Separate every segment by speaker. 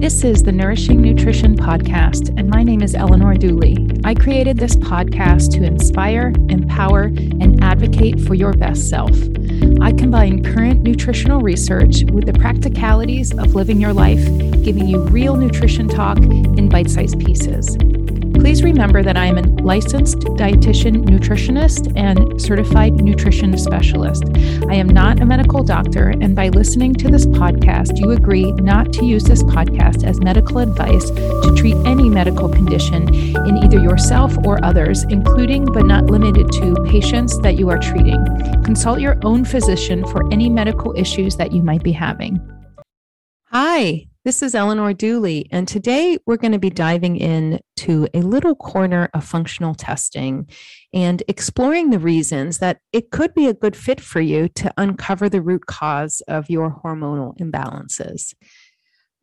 Speaker 1: This is the Nourishing Nutrition Podcast, and my name is Eleanor Dooley. I created this podcast to inspire, empower, and advocate for your best self. I combine current nutritional research with the practicalities of living your life, giving you real nutrition talk in bite sized pieces. Please remember that I am a licensed dietitian nutritionist and certified nutrition specialist. I am not a medical doctor, and by listening to this podcast, you agree not to use this podcast as medical advice to treat any medical condition in either yourself or others, including but not limited to patients that you are treating. Consult your own physician for any medical issues that you might be having. Hi, this is Eleanor Dooley, and today we're going to be diving in to a little corner of functional testing and exploring the reasons that it could be a good fit for you to uncover the root cause of your hormonal imbalances.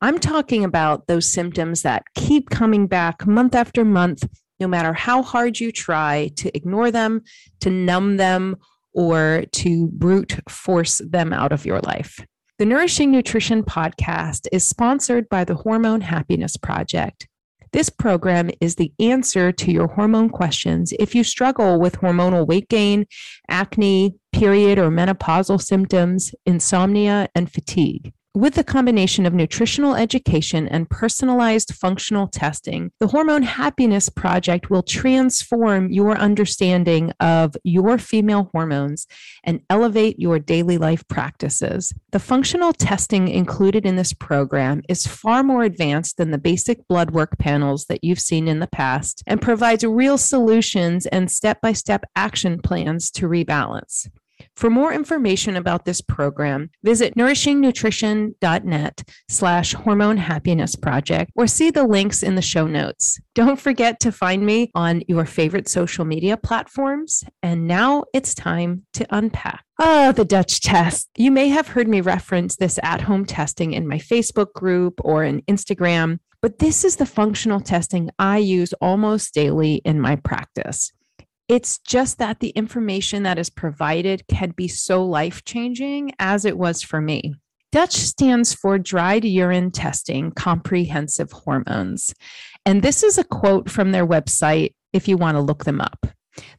Speaker 1: I'm talking about those symptoms that keep coming back month after month, no matter how hard you try to ignore them, to numb them, or to brute force them out of your life. The Nourishing Nutrition podcast is sponsored by the Hormone Happiness Project. This program is the answer to your hormone questions if you struggle with hormonal weight gain, acne, period or menopausal symptoms, insomnia, and fatigue. With the combination of nutritional education and personalized functional testing, the Hormone Happiness Project will transform your understanding of your female hormones and elevate your daily life practices. The functional testing included in this program is far more advanced than the basic blood work panels that you've seen in the past and provides real solutions and step by step action plans to rebalance. For more information about this program, visit nourishingnutrition.net slash hormone happiness project or see the links in the show notes. Don't forget to find me on your favorite social media platforms. And now it's time to unpack. Oh, the Dutch test. You may have heard me reference this at home testing in my Facebook group or in Instagram, but this is the functional testing I use almost daily in my practice. It's just that the information that is provided can be so life changing as it was for me. Dutch stands for Dried Urine Testing Comprehensive Hormones. And this is a quote from their website if you want to look them up.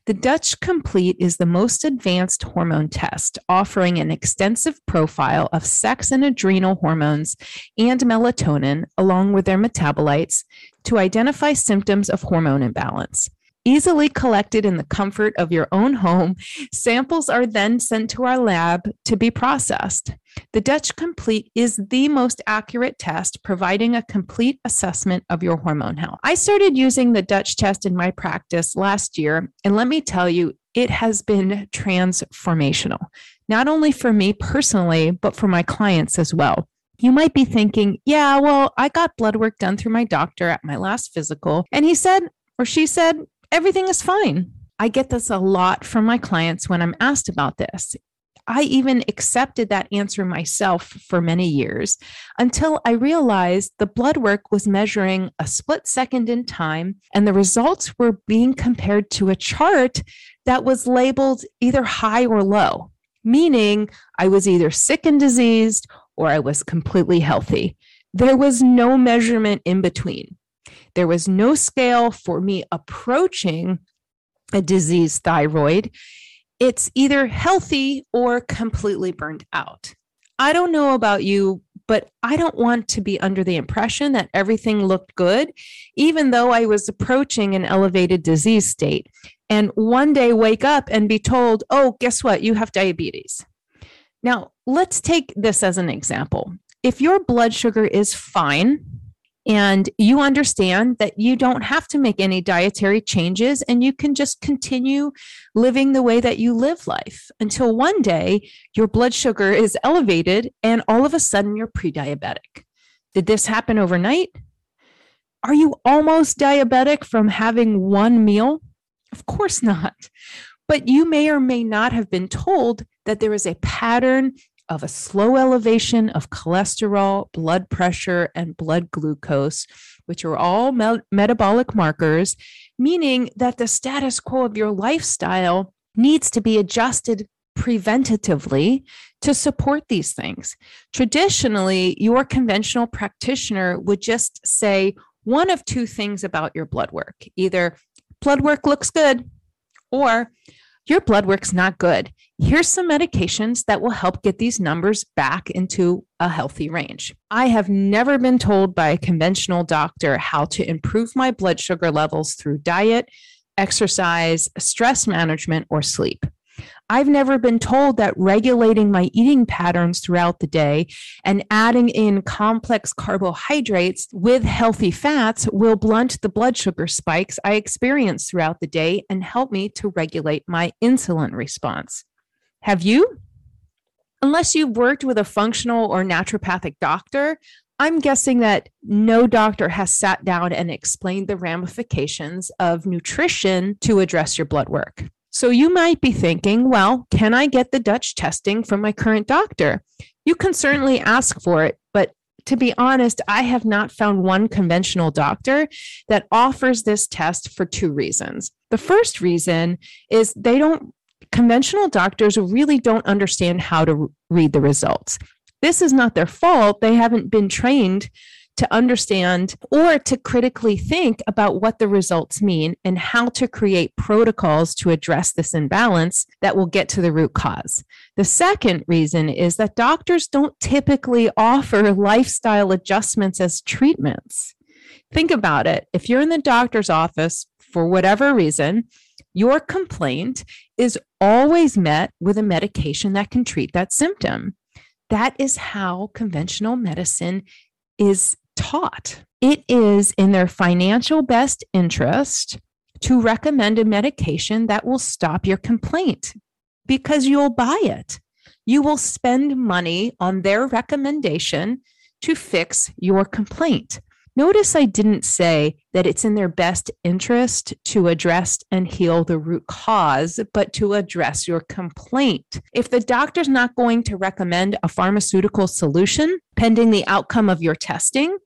Speaker 1: The Dutch Complete is the most advanced hormone test, offering an extensive profile of sex and adrenal hormones and melatonin, along with their metabolites, to identify symptoms of hormone imbalance. Easily collected in the comfort of your own home, samples are then sent to our lab to be processed. The Dutch Complete is the most accurate test, providing a complete assessment of your hormone health. I started using the Dutch test in my practice last year, and let me tell you, it has been transformational, not only for me personally, but for my clients as well. You might be thinking, yeah, well, I got blood work done through my doctor at my last physical, and he said, or she said, everything is fine. I get this a lot from my clients when I'm asked about this. I even accepted that answer myself for many years until I realized the blood work was measuring a split second in time, and the results were being compared to a chart that was labeled either high or low, meaning I was either sick and diseased or I was completely healthy. There was no measurement in between. There was no scale for me approaching a diseased thyroid. It's either healthy or completely burned out. I don't know about you, but I don't want to be under the impression that everything looked good, even though I was approaching an elevated disease state. And one day wake up and be told, oh, guess what? You have diabetes. Now, let's take this as an example. If your blood sugar is fine, and you understand that you don't have to make any dietary changes and you can just continue living the way that you live life until one day your blood sugar is elevated and all of a sudden you're pre diabetic. Did this happen overnight? Are you almost diabetic from having one meal? Of course not. But you may or may not have been told that there is a pattern of a slow elevation of cholesterol, blood pressure, and blood glucose, which are all me- metabolic markers, meaning that the status quo of your lifestyle needs to be adjusted preventatively to support these things. Traditionally, your conventional practitioner would just say one of two things about your blood work either blood work looks good or your blood work's not good. Here's some medications that will help get these numbers back into a healthy range. I have never been told by a conventional doctor how to improve my blood sugar levels through diet, exercise, stress management, or sleep. I've never been told that regulating my eating patterns throughout the day and adding in complex carbohydrates with healthy fats will blunt the blood sugar spikes I experience throughout the day and help me to regulate my insulin response. Have you? Unless you've worked with a functional or naturopathic doctor, I'm guessing that no doctor has sat down and explained the ramifications of nutrition to address your blood work. So you might be thinking, well, can I get the Dutch testing from my current doctor? You can certainly ask for it, but to be honest, I have not found one conventional doctor that offers this test for two reasons. The first reason is they don't, conventional doctors really don't understand how to read the results. This is not their fault. They haven't been trained to understand or to critically think about what the results mean and how to create protocols to address this imbalance that will get to the root cause. The second reason is that doctors don't typically offer lifestyle adjustments as treatments. Think about it. If you're in the doctor's office for whatever reason, your complaint is always met with a medication that can treat that symptom. That is how conventional medicine is taught. It is in their financial best interest to recommend a medication that will stop your complaint because you'll buy it. You will spend money on their recommendation to fix your complaint. Notice I didn't say that it's in their best interest to address and heal the root cause, but to address your complaint. If the doctor's not going to recommend a pharmaceutical solution pending the outcome of your testing,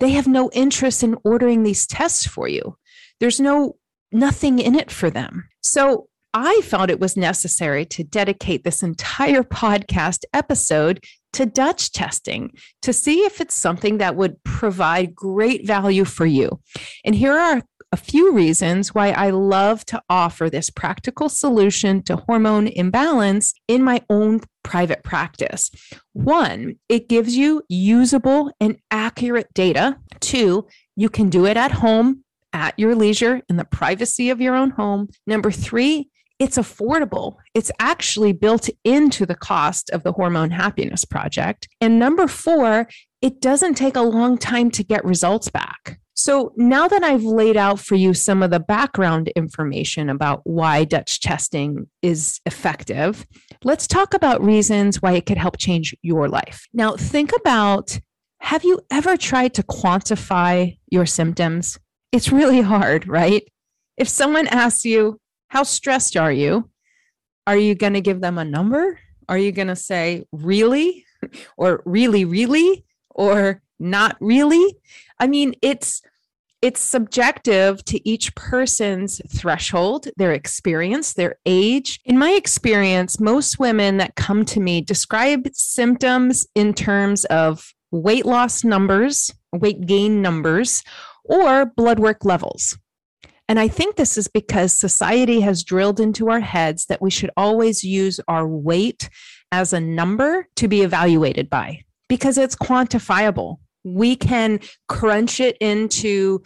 Speaker 1: they have no interest in ordering these tests for you. There's no nothing in it for them. So I felt it was necessary to dedicate this entire podcast episode to Dutch testing to see if it's something that would provide great value for you. And here are a few reasons why I love to offer this practical solution to hormone imbalance in my own private practice. One, it gives you usable and accurate data. Two, you can do it at home at your leisure in the privacy of your own home. Number three, it's affordable. It's actually built into the cost of the Hormone Happiness Project. And number four, it doesn't take a long time to get results back. So now that I've laid out for you some of the background information about why Dutch testing is effective, let's talk about reasons why it could help change your life. Now, think about have you ever tried to quantify your symptoms? It's really hard, right? If someone asks you, How stressed are you? Are you going to give them a number? Are you going to say, Really? or really, really? Or not really? I mean, it's it's subjective to each person's threshold, their experience, their age. In my experience, most women that come to me describe symptoms in terms of weight loss numbers, weight gain numbers, or blood work levels. And I think this is because society has drilled into our heads that we should always use our weight as a number to be evaluated by because it's quantifiable we can crunch it into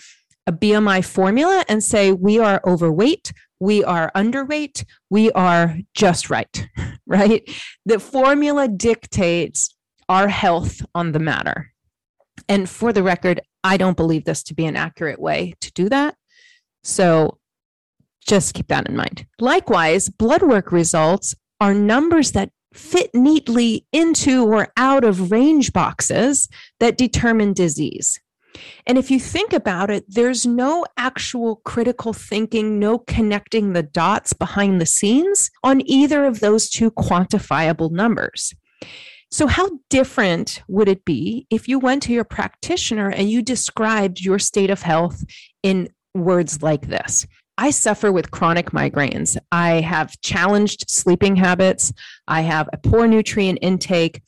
Speaker 1: a BMI formula and say we are overweight, we are underweight, we are just right, right? The formula dictates our health on the matter. And for the record, I don't believe this to be an accurate way to do that. So just keep that in mind. Likewise, blood work results are numbers that fit neatly into or out of range boxes that determine disease. And if you think about it, there's no actual critical thinking, no connecting the dots behind the scenes on either of those two quantifiable numbers. So, how different would it be if you went to your practitioner and you described your state of health in words like this I suffer with chronic migraines. I have challenged sleeping habits. I have a poor nutrient intake.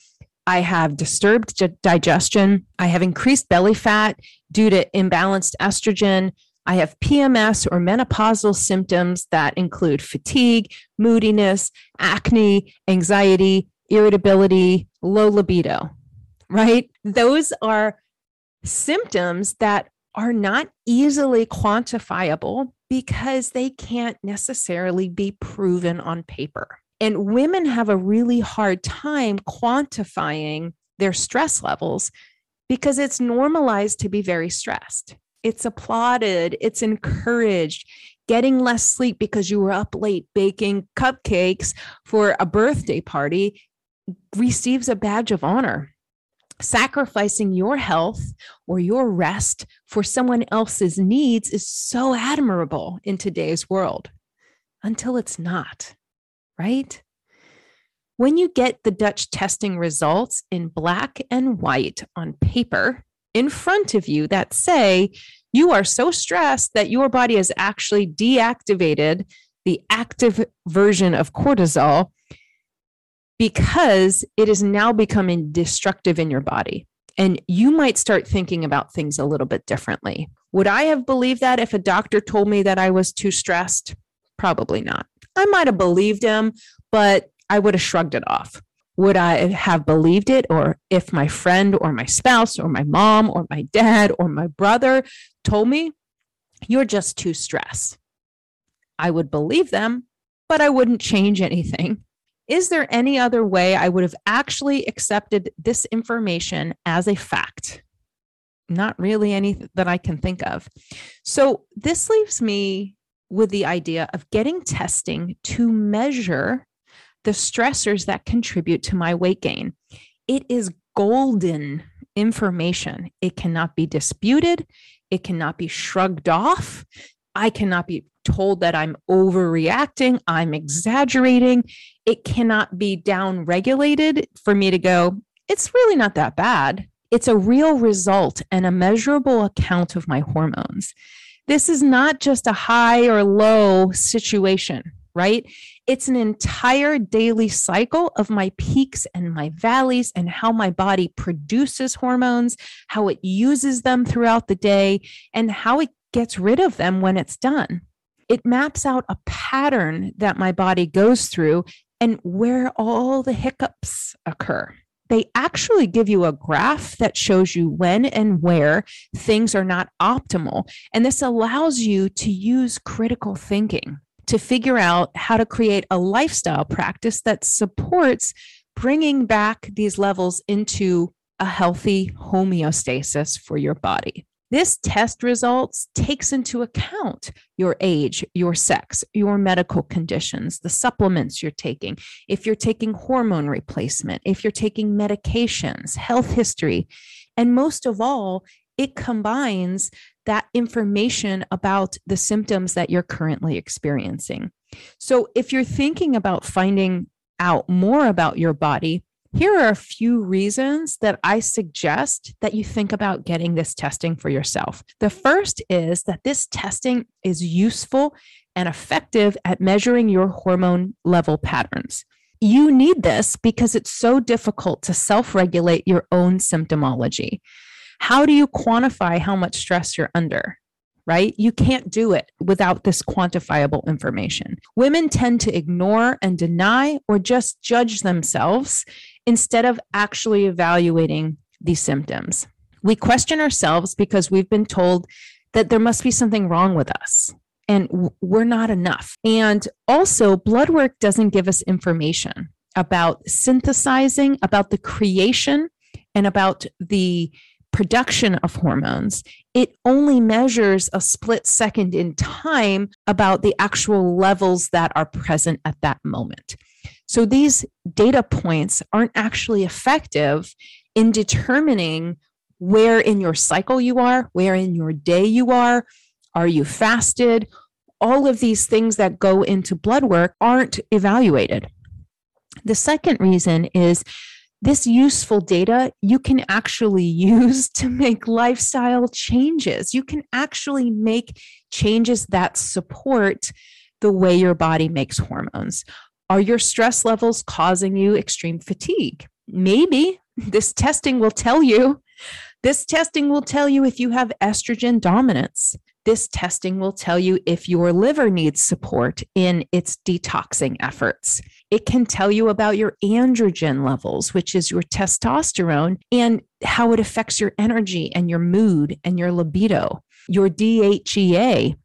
Speaker 1: I have disturbed digestion. I have increased belly fat due to imbalanced estrogen. I have PMS or menopausal symptoms that include fatigue, moodiness, acne, anxiety, irritability, low libido, right? Those are symptoms that are not easily quantifiable because they can't necessarily be proven on paper. And women have a really hard time quantifying their stress levels because it's normalized to be very stressed. It's applauded, it's encouraged. Getting less sleep because you were up late baking cupcakes for a birthday party receives a badge of honor. Sacrificing your health or your rest for someone else's needs is so admirable in today's world until it's not right? When you get the Dutch testing results in black and white on paper in front of you that say you are so stressed that your body has actually deactivated the active version of cortisol because it is now becoming destructive in your body. And you might start thinking about things a little bit differently. Would I have believed that if a doctor told me that I was too stressed? Probably not. I might have believed him, but I would have shrugged it off. Would I have believed it? Or if my friend or my spouse or my mom or my dad or my brother told me, you're just too stressed, I would believe them, but I wouldn't change anything. Is there any other way I would have actually accepted this information as a fact? Not really any that I can think of. So this leaves me with the idea of getting testing to measure the stressors that contribute to my weight gain. It is golden information. It cannot be disputed, it cannot be shrugged off. I cannot be told that I'm overreacting, I'm exaggerating. It cannot be down regulated for me to go, it's really not that bad. It's a real result and a measurable account of my hormones. This is not just a high or low situation, right? It's an entire daily cycle of my peaks and my valleys and how my body produces hormones, how it uses them throughout the day, and how it gets rid of them when it's done. It maps out a pattern that my body goes through and where all the hiccups occur they actually give you a graph that shows you when and where things are not optimal. And this allows you to use critical thinking to figure out how to create a lifestyle practice that supports bringing back these levels into a healthy homeostasis for your body. This test results takes into account your age, your sex, your medical conditions, the supplements you're taking, if you're taking hormone replacement, if you're taking medications, health history, and most of all, it combines that information about the symptoms that you're currently experiencing. So if you're thinking about finding out more about your body, here are a few reasons that I suggest that you think about getting this testing for yourself. The first is that this testing is useful and effective at measuring your hormone level patterns. You need this because it's so difficult to self regulate your own symptomology. How do you quantify how much stress you're under? right? You can't do it without this quantifiable information. Women tend to ignore and deny or just judge themselves instead of actually evaluating these symptoms. We question ourselves because we've been told that there must be something wrong with us and we're not enough. And also, blood work doesn't give us information about synthesizing, about the creation, and about the production of hormones. It only measures a split second in time about the actual levels that are present at that moment. So these data points aren't actually effective in determining where in your cycle you are, where in your day you are. Are you fasted? All of these things that go into blood work aren't evaluated. The second reason is this useful data you can actually use to make lifestyle changes. You can actually make changes that support the way your body makes hormones. Are your stress levels causing you extreme fatigue? Maybe this testing will tell you. This testing will tell you if you have estrogen dominance. This testing will tell you if your liver needs support in its detoxing efforts. It can tell you about your androgen levels, which is your testosterone, and how it affects your energy and your mood and your libido. Your DHEA,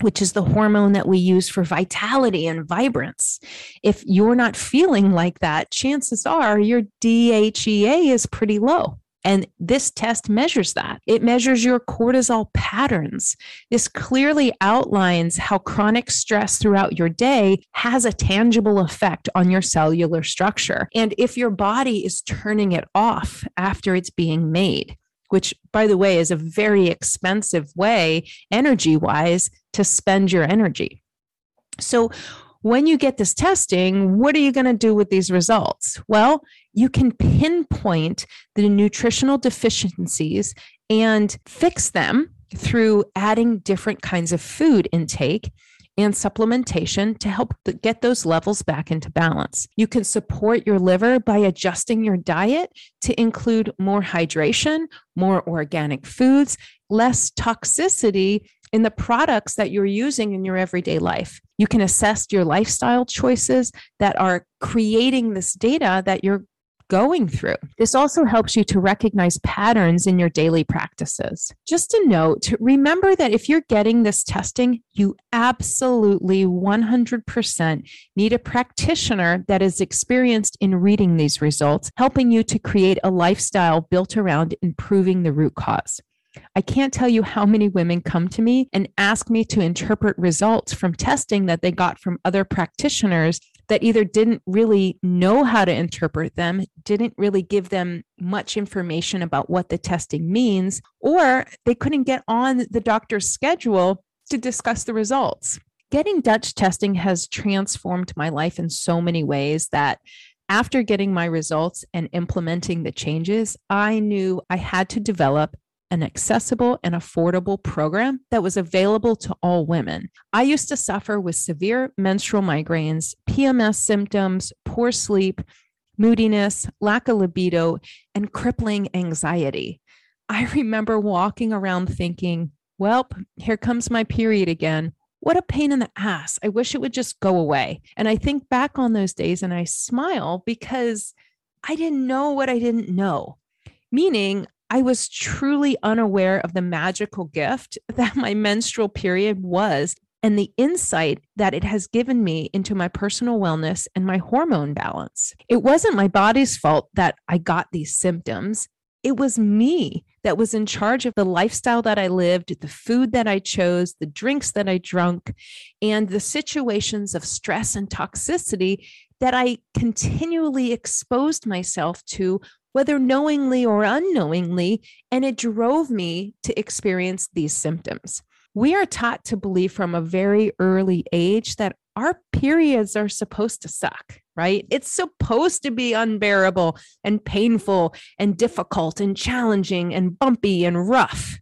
Speaker 1: which is the hormone that we use for vitality and vibrance. If you're not feeling like that, chances are your DHEA is pretty low. And this test measures that. It measures your cortisol patterns. This clearly outlines how chronic stress throughout your day has a tangible effect on your cellular structure. And if your body is turning it off after it's being made, which, by the way, is a very expensive way, energy wise, to spend your energy. So, when you get this testing, what are you going to do with these results? Well, you can pinpoint the nutritional deficiencies and fix them through adding different kinds of food intake and supplementation to help get those levels back into balance. You can support your liver by adjusting your diet to include more hydration, more organic foods, less toxicity, in the products that you're using in your everyday life. You can assess your lifestyle choices that are creating this data that you're going through. This also helps you to recognize patterns in your daily practices. Just a note remember that if you're getting this testing, you absolutely 100% need a practitioner that is experienced in reading these results, helping you to create a lifestyle built around improving the root cause. I can't tell you how many women come to me and ask me to interpret results from testing that they got from other practitioners that either didn't really know how to interpret them, didn't really give them much information about what the testing means, or they couldn't get on the doctor's schedule to discuss the results. Getting Dutch testing has transformed my life in so many ways that after getting my results and implementing the changes, I knew I had to develop an accessible and affordable program that was available to all women. I used to suffer with severe menstrual migraines, PMS symptoms, poor sleep, moodiness, lack of libido, and crippling anxiety. I remember walking around thinking, well, here comes my period again. What a pain in the ass. I wish it would just go away. And I think back on those days and I smile because I didn't know what I didn't know. Meaning, I was truly unaware of the magical gift that my menstrual period was and the insight that it has given me into my personal wellness and my hormone balance. It wasn't my body's fault that I got these symptoms. It was me that was in charge of the lifestyle that I lived, the food that I chose, the drinks that I drank, and the situations of stress and toxicity that I continually exposed myself to whether knowingly or unknowingly, and it drove me to experience these symptoms. We are taught to believe from a very early age that our periods are supposed to suck, right? It's supposed to be unbearable and painful and difficult and challenging and bumpy and rough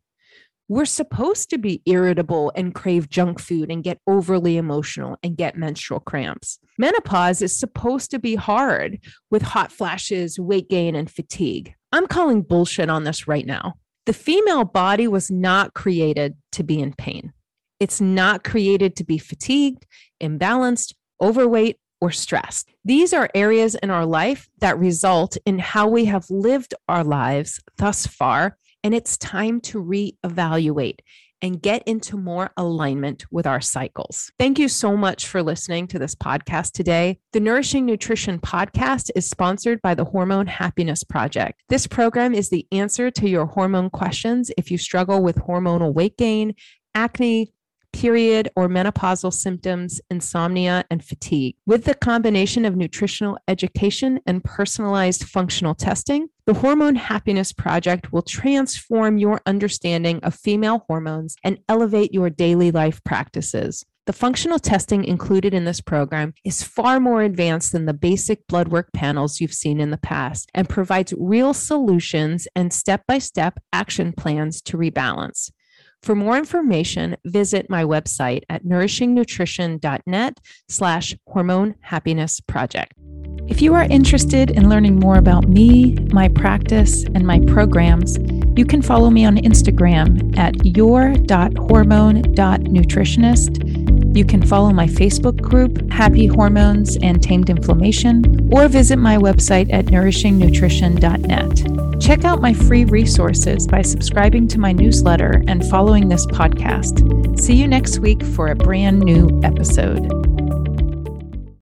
Speaker 1: we're supposed to be irritable and crave junk food and get overly emotional and get menstrual cramps. Menopause is supposed to be hard with hot flashes, weight gain, and fatigue. I'm calling bullshit on this right now. The female body was not created to be in pain. It's not created to be fatigued, imbalanced, overweight, or stressed. These are areas in our life that result in how we have lived our lives thus far and it's time to reevaluate and get into more alignment with our cycles. Thank you so much for listening to this podcast today. The Nourishing Nutrition podcast is sponsored by the Hormone Happiness Project. This program is the answer to your hormone questions if you struggle with hormonal weight gain, acne, period or menopausal symptoms, insomnia, and fatigue. With the combination of nutritional education and personalized functional testing, the Hormone Happiness Project will transform your understanding of female hormones and elevate your daily life practices. The functional testing included in this program is far more advanced than the basic blood work panels you've seen in the past and provides real solutions and step by step action plans to rebalance. For more information, visit my website at nourishingnutrition.net slash hormone happiness project. If you are interested in learning more about me, my practice, and my programs, you can follow me on Instagram at your.hormone.nutritionist you can follow my Facebook group, Happy Hormones and Tamed Inflammation, or visit my website at nourishingnutrition.net. Check out my free resources by subscribing to my newsletter and following this podcast. See you next week for a brand new episode.